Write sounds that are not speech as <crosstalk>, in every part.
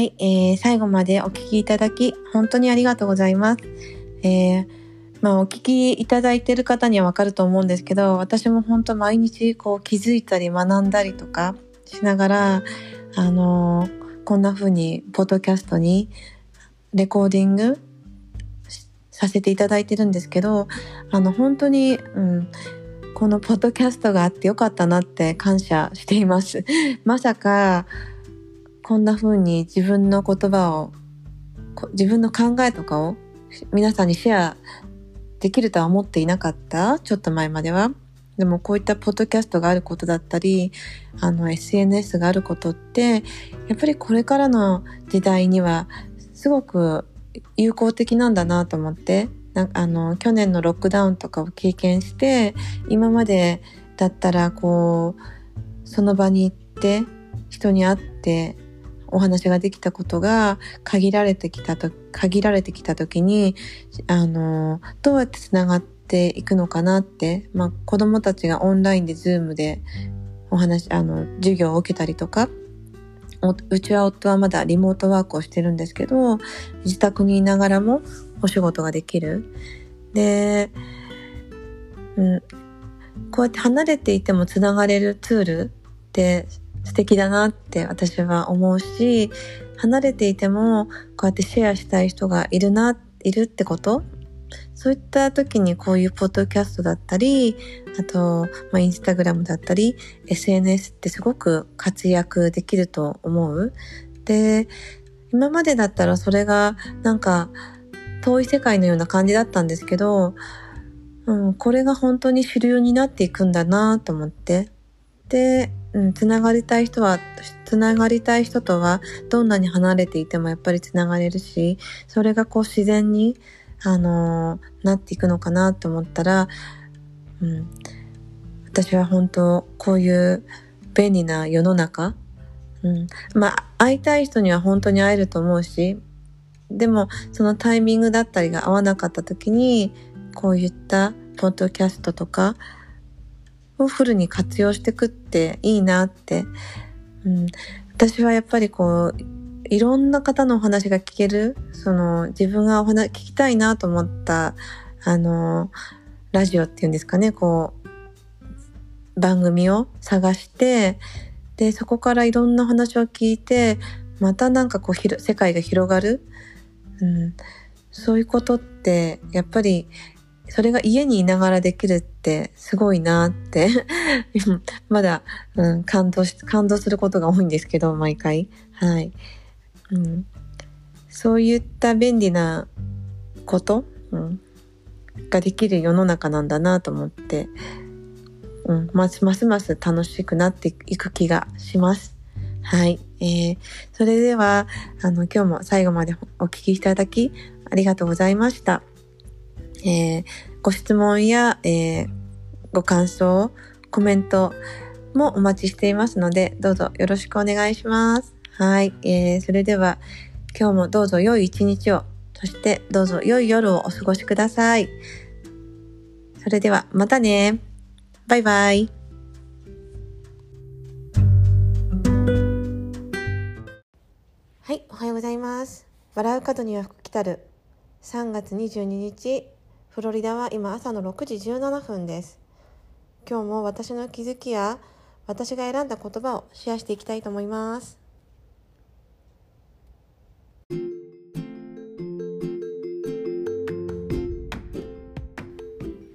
はい、えー、最後までお聞きいただき、本当にありがとうございます。えー、まあ、お聞きいただいてる方にはわかると思うんですけど、私も本当毎日こう気づいたり学んだりとかしながら、あのー、こんな風にポッドキャストにレコーディングさせていただいてるんですけど、あの、本当に、うん、このポッドキャストがあってよかったなって感謝しています。<laughs> まさか、こんな風に自分の言葉を、自分の考えとかを皆さんにシェアできるとは思っていなかった？ちょっと前までは。でもこういったポッドキャストがあることだったり、あの SNS があることって、やっぱりこれからの時代にはすごく有効的なんだなと思って、あの去年のロックダウンとかを経験して、今までだったらこう、その場に行って人に会ってお話ができたことが限られてきたと、限られてきた時に、あの、どうやって繋がっていくのかなって、まあ子供たちがオンラインでズームでお話、あの、授業を受けたりとか、うちは夫はまだリモートワークをしてるんですけど、自宅にいながらもお仕事ができる。で、うん、こうやって離れていても繋がれるツールって素敵だなって私は思うし、離れていてもこうやってシェアしたい人がいるな、いるってこと？そういった時にこういうポッドキャストだったり、あと、まあ、インスタグラムだったり、SNS ってすごく活躍できると思う。で、今までだったらそれがなんか遠い世界のような感じだったんですけど、うん、これが本当に主流になっていくんだなと思って。で、うん、つながりたい人は、つながりたい人とは、どんなに離れていてもやっぱりつながれるし、それがこう自然に、あのー、なっていくのかなと思ったら、うん、私は本当、こういう便利な世の中、うん、まあ、会いたい人には本当に会えると思うし、でも、そのタイミングだったりが合わなかった時に、こういったポッドキャストとか、をフルに活用してくっていいなって、うん、私はやっぱりこう、いろんな方のお話が聞ける、その自分がお話聞きたいなと思った、あの、ラジオっていうんですかね、こう、番組を探して、で、そこからいろんな話を聞いて、またなんかこう、世界が広がる。うん、そういうことって、やっぱりそれが家にいながらできるってすごいなって <laughs> まだ、うん、感動し、感動することが多いんですけど、毎回。はい。うん、そういった便利なこと、うん、ができる世の中なんだなと思って、うん、ますますます楽しくなっていく気がします。はい。えー、それでは、あの、今日も最後までお聞きいただき、ありがとうございました。えー、ご質問や、えー、ご感想、コメントもお待ちしていますので、どうぞよろしくお願いします。はい。えー、それでは、今日もどうぞ良い一日を、そしてどうぞ良い夜をお過ごしください。それでは、またね。バイバイ。はい、おはようございます。笑う角には福来たる。3月22日フロリダは今朝の6時17分です。今日も私の気づきや私が選んだ言葉をシェアしていきたいと思います。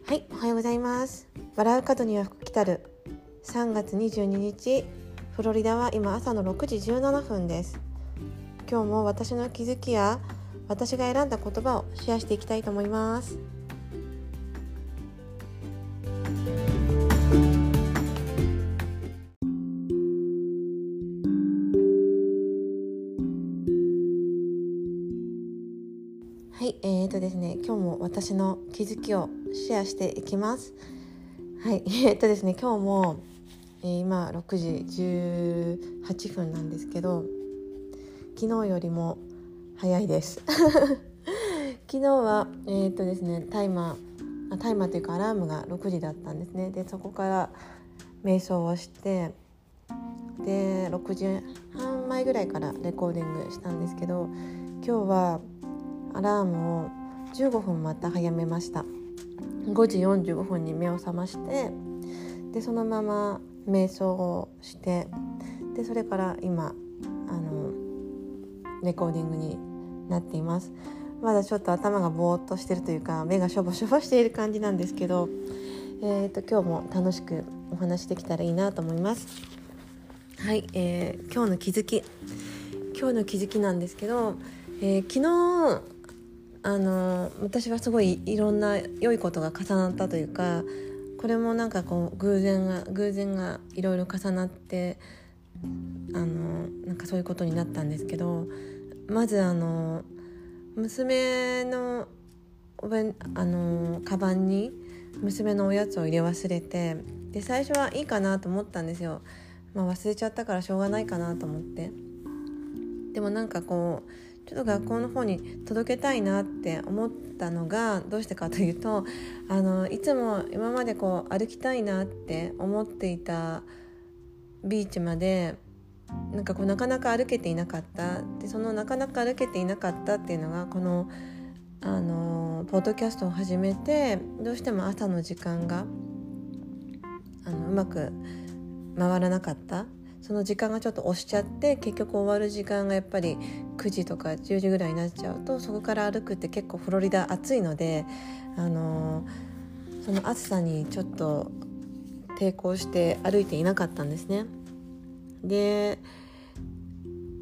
はい、おはようございます。笑う角には福来たる。3月22日、フロリダは今朝の6時17分です。今日も私の気づきや私が選んだ言葉をシェアしていきたいと思います。はい、えーとですね、今日も私の気づきをシェアしていきます。はい、<laughs> えーとですね、今日も、えー、今6時18分なんですけど、昨日よりも早いです。<laughs> 昨日は、えーとですね、タイマー、タイマーというかアラームが6時だったんですね。で、そこから瞑想をして、で6時半前ぐらいからレコーディングしたんですけど今日はアラームを15分また早めました。5時45分に目を覚ましてでそのまま瞑想をしてでそれから今あのレコーディングになっています。まだちょっと頭がぼーっとしてるというか目がしょぼしょぼしている感じなんですけど、えーと、今日も楽しくお話できたらいいなと思います。はい、えー、今日の気づき。今日の気づきなんですけど、えー、昨日あの私はすごいいろんな良いことが重なったというかこれもなんかこう偶然が偶然がいろいろ重なってあのなんかそういうことになったんですけどまずあの娘のお弁あのカバンに娘のおやつを入れ忘れてで最初はいいかなと思ったんですよ、まあ、忘れちゃったからしょうがないかなと思って。でもなんかこうちょっと学校の方に届けたいなって思ったのがどうしてかというとあのいつも今までこう歩きたいなって思っていたビーチまでなんかこうなかなか歩けていなかった。でそのなかなか歩けていなかったっていうのがこのあのポッドキャストを始めてどうしても朝の時間があのうまく回らなかった。その時間がちょっと押しちゃって結局終わる時間がやっぱり9時とか10時ぐらいになっちゃうとそこから歩くって結構フロリダ暑いのであのその暑さにちょっと抵抗して歩いていなかったんですね。で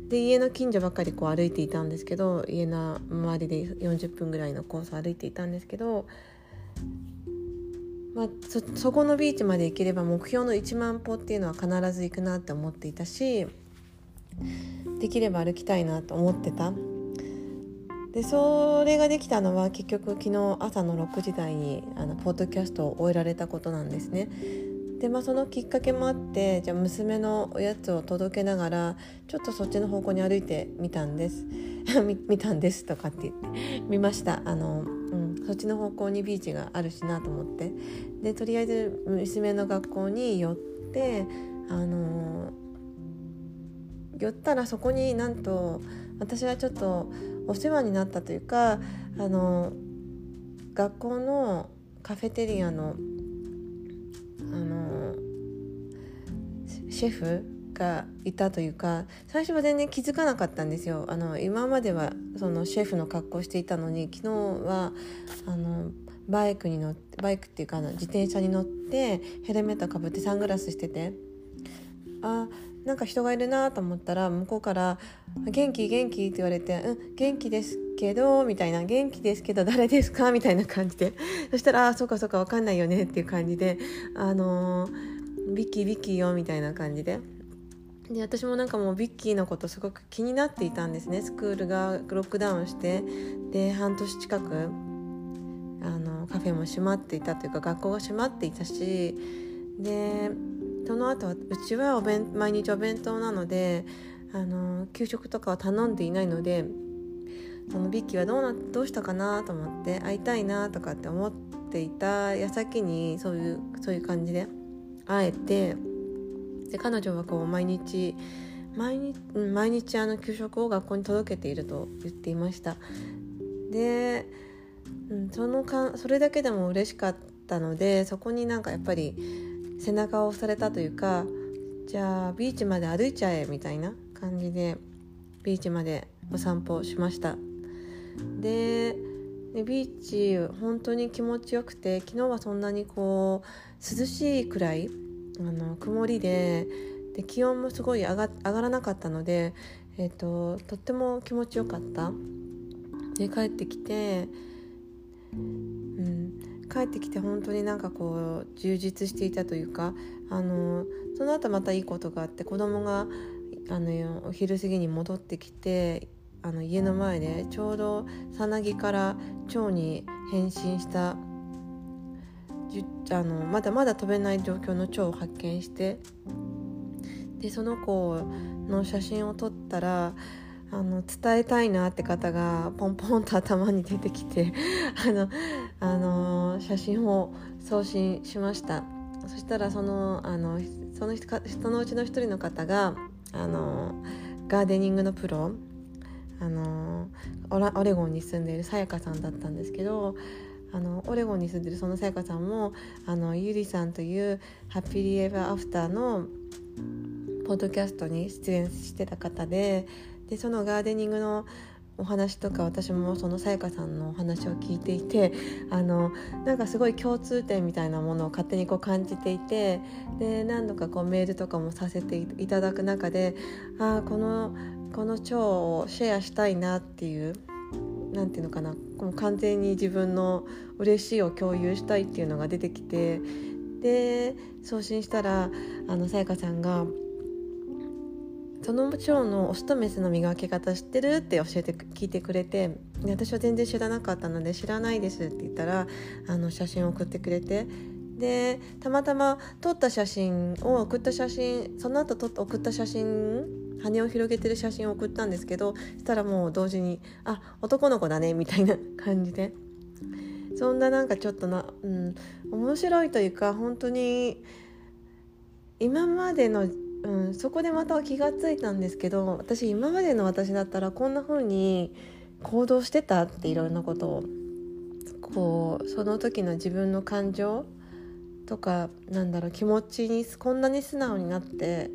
で家の近所ばっかりこう歩いていたんですけど家の周りで40分ぐらいのコースを歩いていたんですけど、まあ、そそこのビーチまで行ければ目標の1万歩っていうのは必ず行くなって思っていたしできれば歩きたいなと思ってた。でそれができたのは結局昨日朝の6時台にあのポッドキャストを終えられたことなんですね。でまあそのきっかけもあってじゃあ娘のおやつを届けながらちょっとそっちの方向に歩いてみたんです <laughs> 見たんですとかって言って見ましたあの、そっちの方向にビーチがあるしなと思って。でとりあえず娘の学校に寄ってあの寄ったらそこになんと私はちょっとお世話になったというかあの学校のカフェテリアのあのシェフがいたというか最初は全然気づかなかったんですよあの今まではそのシェフの格好していたのに昨日はあのバイクに乗ってバイクっていうか自転車に乗ってヘルメットかぶってサングラスしててあなんか人がいるなと思ったら向こうから「元気元気」って言われて「うん元気ですけど」みたいな「元気ですけど誰ですか?」みたいな感じでそしたら「あそうかそうか分かんないよね」っていう感じで「あのー、ビキビキよ」みたいな感じで。で私もなんかもうビッキーのことすごく気になっていたんですね。スクールがロックダウンしてで半年近くあのカフェも閉まっていたというか学校が閉まっていたしでその後はうちはお弁毎日お弁当なのであの給食とかは頼んでいないのでそのビッキーはどうなどうしたかなと思って会いたいなとかって思っていた矢先にそういうそういう感じで会えてで彼女はこう毎日毎日毎日あの給食を学校に届けていると言っていました。で、うん、そのかそれだけでも嬉しかったのでそこになんかやっぱり背中を押されたというかじゃあビーチまで歩いちゃえみたいな感じでビーチまでお散歩しました。でビーチ本当に気持ちよくて昨日はそんなにこう涼しいくらいあの曇りでで気温もすごい上がらなかったので、えーと、とっても気持ちよかった。で帰ってきて、うん、帰ってきて本当になんかこう充実していたというかあのその後またいいことがあって子供があのお昼過ぎに戻ってきてあの家の前でちょうどさなぎから蝶に変身したあのまだまだ飛べない状況の蝶を発見してでその子の写真を撮ったらあの伝えたいなって方がポンポンと頭に出てきて <laughs> あの、あの写真を送信しました。そしたらそのあのその人のうちの一人の方があのガーデニングのプロあのオレゴンに住んでいるさやかさんだったんですけどあのオレゴンに住んでるそのさやかさんもあのゆりさんという「ハッピーリエバーアフター」のポッドキャストに出演してた方ででそのガーデニングのお話とか私もそのさやかさんのお話を聞いていてあのなんかすごい共通点みたいなものを勝手にこう感じていてで何度かこうメールとかもさせていただく中でああこのこの腸をシェアしたいなっていう何て言うのかなもう完全に自分の嬉しいを共有したいっていうのが出てきてで送信したらあのさやかさんがその蝶のオスとメスの磨き方知ってるって教えて聞いてくれて私は全然知らなかったので知らないですって言ったらあの写真を送ってくれてでたまたま撮った写真を送った写真その後撮送った写真羽を広げてる写真を送ったんですけどしたらもう同時に「あ男の子だね」みたいな感じで。そんななんかちょっとな、うん、面白いというか本当に今までのうん、そこでまた気がついたんですけど私今までの私だったらこんな風に行動してたっていろんなことをこうその時の自分の感情とかなんだろう気持ちにこんなに素直になって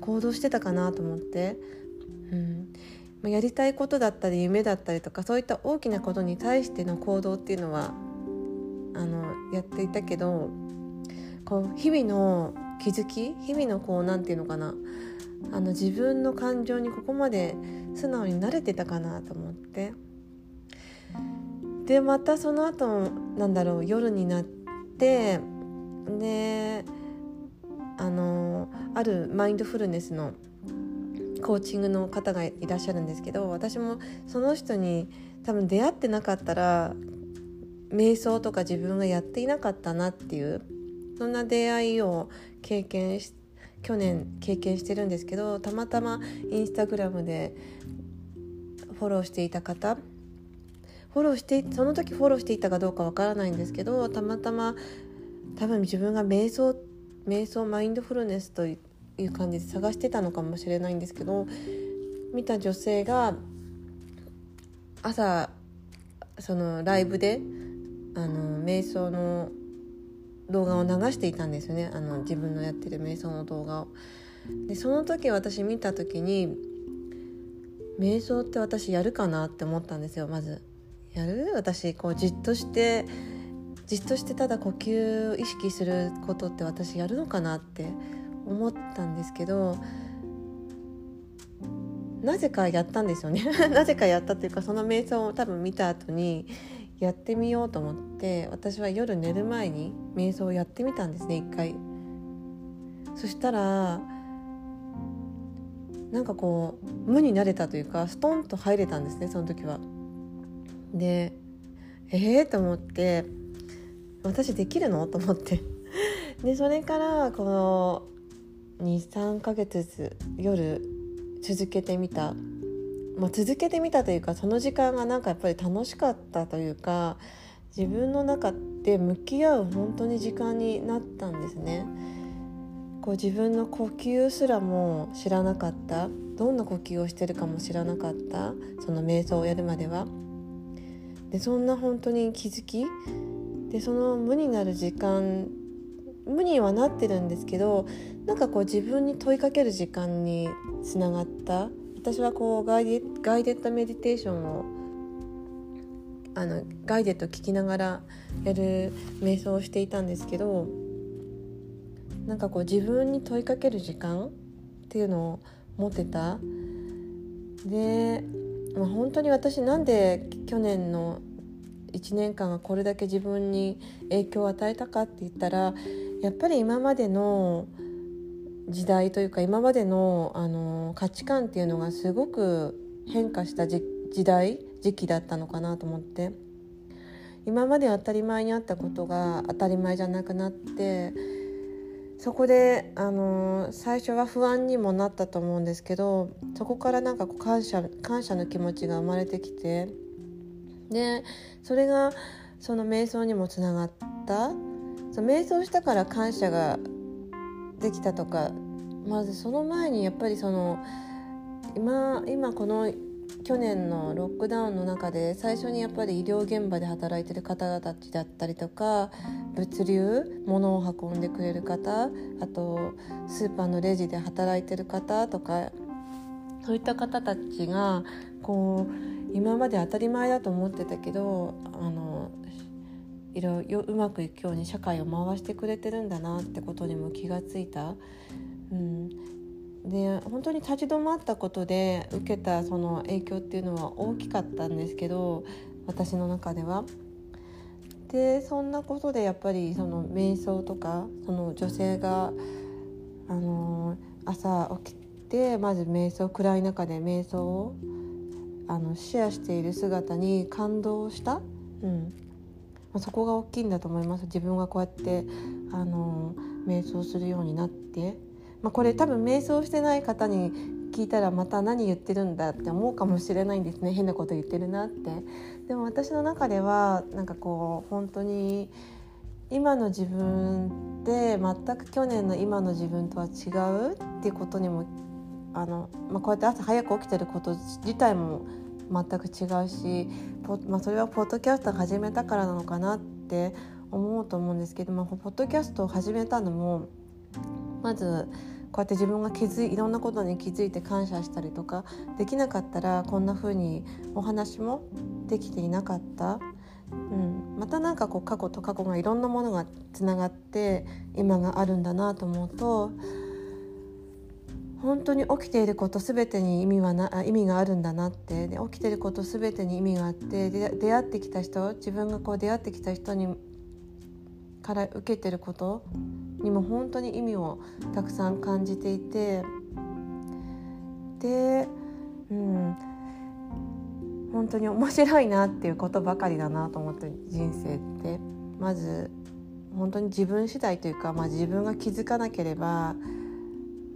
行動してたかなと思って、うん、やりたいことだったり夢だったりとかそういった大きなことに対しての行動っていうのはあのやっていたけどこう日々の気づき日々のこう何て言うのかな。あの自分の感情にここまで素直に慣れてたかなと思って。でまたその後なんだろう夜になってであのあるマインドフルネスのコーチングの方がいらっしゃるんですけど私もその人に多分出会ってなかったら瞑想とか自分がやっていなかったなっていうそんな出会いを経験し去年経験してるんですけどたまたまインスタグラムでフォローしていた方フォローしてその時フォローしていたかどうかわからないんですけどたまたま多分自分が瞑想って瞑想マインドフルネスという感じで探してたのかもしれないんですけど見た女性が朝そのライブであの瞑想の動画を流していたんですよねあの自分のやってる瞑想の動画を。でその時私見た時に瞑想って私やるかなって思ったんですよまず。やる？私こうじっとしてじっとしてただ呼吸を意識することって私やるのかなって思ったんですけどなぜかやったんですよね。<laughs> なぜかやったっていうかその瞑想を多分見た後にやってみようと思って私は夜寝る前に瞑想をやってみたんですね一回。そしたらなんかこう無になれたというかストンと入れたんですねその時は。でええー、と思って私できるの？と思って。<laughs> でそれからこの23ヶ月ず夜続けてみた。まあ、続けてみたというかその時間がなんかやっぱり楽しかったというか自分の中で向き合う本当に時間になったんですね。こう自分の呼吸すらも知らなかった。どんな呼吸をしてるかも知らなかった。その瞑想をやるまでは。でそんな本当に気づきでその無になる時間無にはなってるんですけどなんかこう自分に問いかける時間につながった。私はこうガイデガイデッドメディテーションをあのガイデッド聞きながらやる瞑想をしていたんですけどなんかこう自分に問いかける時間っていうのを持ってた。で、まあ、本当に私なんで去年の1年間がこれだけ自分に影響を与えたかって言ったらやっぱり今までの時代というか今までのあの価値観っていうのがすごく変化した時代時期だったのかなと思って。今まで当たり前にあったことが当たり前じゃなくなってそこであの最初は不安にもなったと思うんですけどそこからなんかこう感謝感謝の気持ちが生まれてきてでそれがその瞑想にもつながった。その瞑想したから感謝ができたとかまずその前にやっぱりその今今この去年のロックダウンの中で最初にやっぱり医療現場で働いてる方たちだったりとか物流物を運んでくれる方あとスーパーのレジで働いてる方とかそういった方たちがこう今まで当たり前だと思ってたけどあのいろいろうまくいくように社会を回してくれてるんだなってことにも気がついた。うん、で本当に立ち止まったことで受けたその影響っていうのは大きかったんですけど私の中では。でそんなことでやっぱりその瞑想とかその女性があの朝起きてまず瞑想暗い中で瞑想をあのシェアしている姿に感動した、うん。まあ、そこが大きいんだと思います。自分がこうやってあの瞑想するようになって。まあ、これ多分瞑想してない方に聞いたらまた何言ってるんだって思うかもしれないんですね。変なこと言ってるなって。でも私の中ではなんかこう本当に今の自分って全く去年の今の自分とは違うっていうことにもあの、まあ、こうやって朝早く起きてること自体も全く違うしまあ、それはポッドキャスト始めたからなのかなって思うと思うんですけどもポッドキャストを始めたのもまずこうやって自分が気づいいろんなことに気づいて感謝したりとかできなかったらこんな風にお話もできていなかった、うん、また何かこう過去と過去がいろんなものがつながって今があるんだなと思うと本当に起きていること全てに意味はな意味があるんだなって。で起きていること全てに意味があってで出会ってきた人自分がこう出会ってきた人にから受けてることにも本当に意味をたくさん感じていて。で、うん、本当に面白いなっていうことばかりだなと思って人生って。まず本当に自分次第というか、まあ、自分が気づかなければ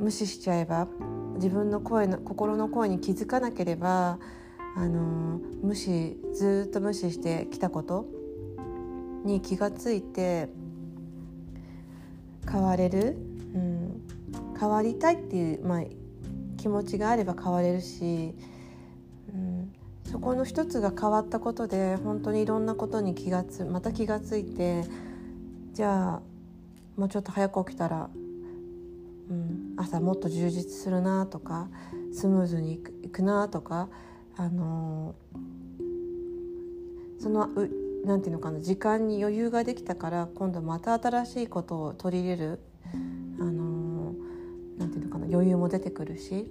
無視しちゃえば自分の声の心の声に気づかなければあの無視ずっと無視してきたことに気がついて変われる、うん、変わりたいっていう、まあ、気持ちがあれば変われるし、うん、そこの一つが変わったことで本当にいろんなことに気がつまた気がついてじゃあもうちょっと早く起きたら、うん、朝もっと充実するなとかスムーズにいくなとか、あのー、そのうなんていうのかな時間に余裕ができたから今度また新しいことを取り入れる、あのー、なんていうのかな余裕も出てくるし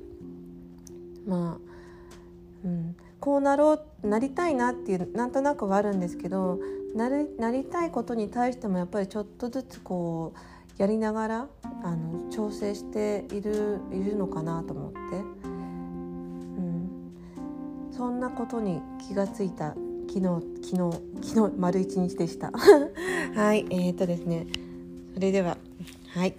まあ、うん、こうなろうなりたいなっていうなんとなくはあるんですけどなりなりたいことに対してもやっぱりちょっとずつこうやりながらあの調整しているいるのかなと思って、うん、そんなことに気がついた昨日昨日昨日丸一日でした。<laughs> はいえー、っとですね。それでははい。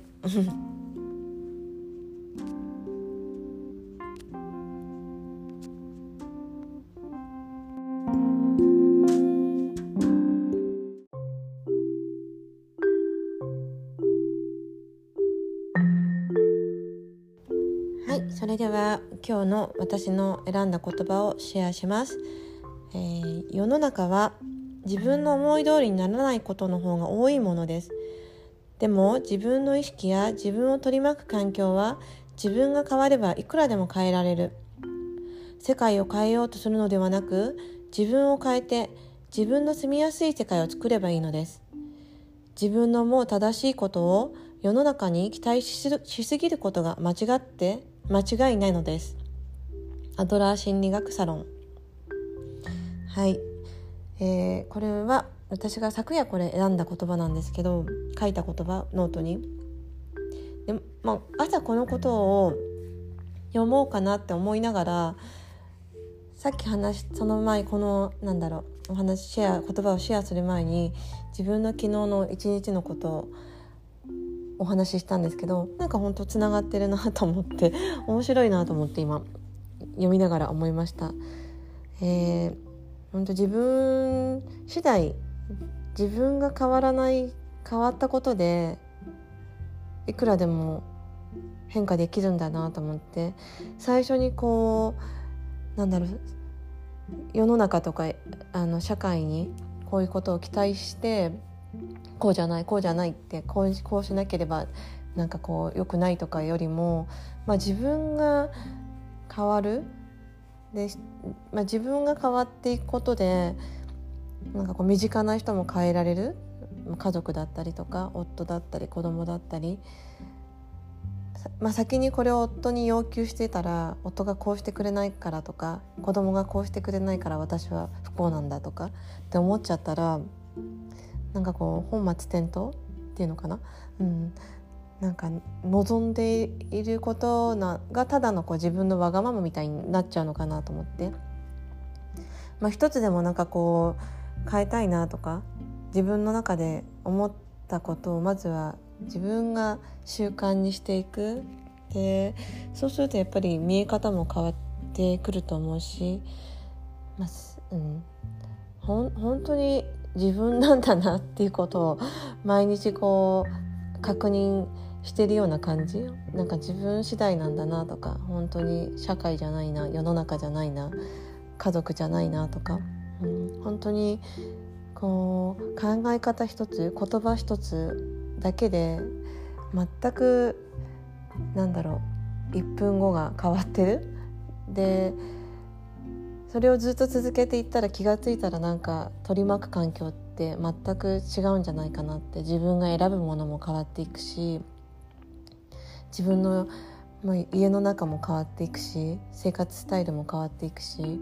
れでは今日の私の選んだ言葉をシェアします。えー、世の中は自分の思い通りにならないことの方が多いものです。でも自分の意識や自分を取り巻く環境は自分が変わればいくらでも変えられる。世界を変えようとするのではなく自分を変えて自分の住みやすい世界を作ればいいのです。自分の思う正しいことを世の中に期待しすぎることが間違って間違いないのです。アドラー心理学サロン。はい、えー、これは私が昨夜これ選んだ言葉なんですけど書いた言葉ノートに。で、まあ、朝このことを読もうかなって思いながらさっき話その前このなんだろうお話シェア言葉をシェアする前に自分の昨日の一日のことをお話ししたんですけどなんか本当つながってるなと思って <laughs> 面白いなと思って今読みながら思いました。えー本当自分次第自分が変わらない変わったことでいくらでも変化できるんだなと思って最初にこうなんだろう世の中とかあの社会にこういうことを期待してこうじゃないこうじゃないってこうこうしなければなんかこう良くないとかよりも、まあ、自分が変わる。で、まあ、自分が変わっていくことでなんかこう身近な人も変えられる。家族だったりとか夫だったり子供だったり、まあ、先にこれを夫に要求してたら夫がこうしてくれないからとか子供がこうしてくれないから私は不幸なんだとかって思っちゃったらなんかこう本末転倒っていうのかな、うん、なんか望んでいることながただのこう自分のわがままみたいになっちゃうのかなと思って、まあ、一つでもなんかこう変えたいなとか自分の中で思ったことをまずは自分が習慣にしていく。でそうするとやっぱり見え方も変わってくると思うし、まあうん、ほん本当に自分なんだなっていうことを毎日こう確認してるような感じ？なんか自分次第なんだなとか本当に社会じゃないな世の中じゃないな家族じゃないなとか、うん、本当にこう考え方一つ言葉一つだけで全くなんだろう1分後が変わってる？でそれをずっと続けていったら気が付いたらなんか取り巻く環境って全く違うんじゃないかなって自分が選ぶものも変わっていくし自分の、まあ、家の中も変わっていくし生活スタイルも変わっていくし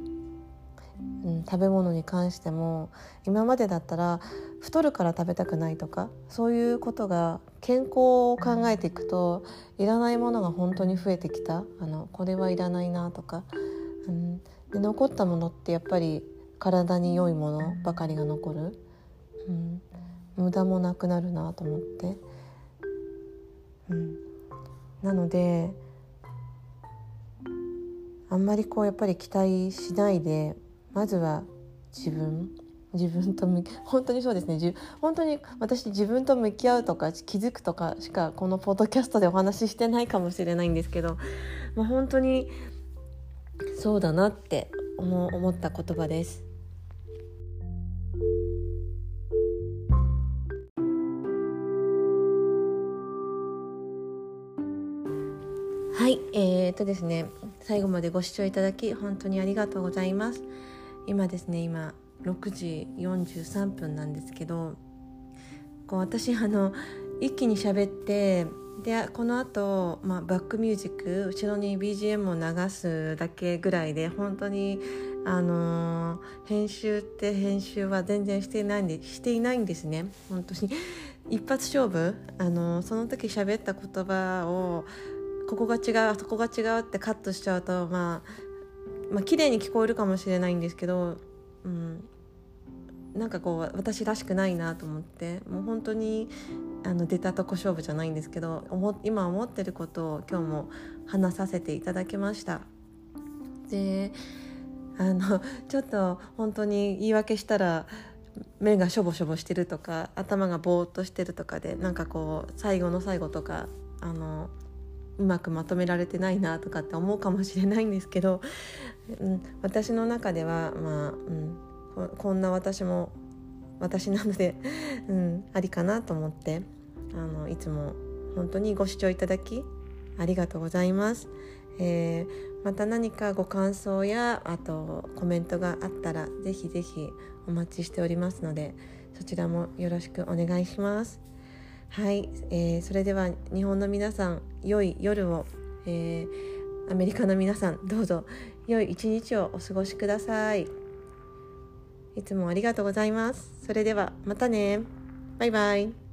うん、食べ物に関しても今までだったら太るから食べたくないとかそういうことが健康を考えていくといらないものが本当に増えてきた。あのこれはいらないなとか、うん、で残ったものってやっぱり体に良いものばかりが残る、うん、無駄もなくなるなと思って、うん、なのであんまりこうやっぱり期待しないでまずは自分。自分と向き本当にそうですね。本当に私自分と向き合うとか気づくとかしかこのポッドキャストでお話ししてないかもしれないんですけど、まあ、本当にそうだなって思思った言葉です。はい、えー、っとですね最後までご視聴いただき本当にありがとうございます。今ですね今6時43分なんですけどこう私あの一気に喋ってでこのあと、まあ、バックミュージック後ろに BGM を流すだけぐらいで本当にあのー、編集って編集は全然していないんでしていないんですね。本当に。一発勝負。あのー、その時喋った言葉をここが違うそこが違うってカットしちゃうとまあまあ綺麗に聞こえるかもしれないんですけど、うん、なんかこう私らしくないなと思ってもう本当にあの出たとこ勝負じゃないんですけど今思ってることを今日も話させていただきました。であのちょっと本当に言い訳したら目がしょぼしょぼしてるとか頭がぼーっとしてるとかでなんかこう最後の最後とかあのうまくまとめられてないなとかって思うかもしれないんですけど、うん、私の中ではまあ、うん、こんな私も私なので、うん、ありかなと思ってあのいつも本当にご視聴いただきありがとうございます。えー、また何かご感想やあとコメントがあったらぜひぜひお待ちしておりますのでそちらもよろしくお願いします。はい、えー、それでは日本の皆さん良い夜を、えー、アメリカの皆さんどうぞ良い一日をお過ごしくださいいつもありがとうございます。それではまたね。バイバイ。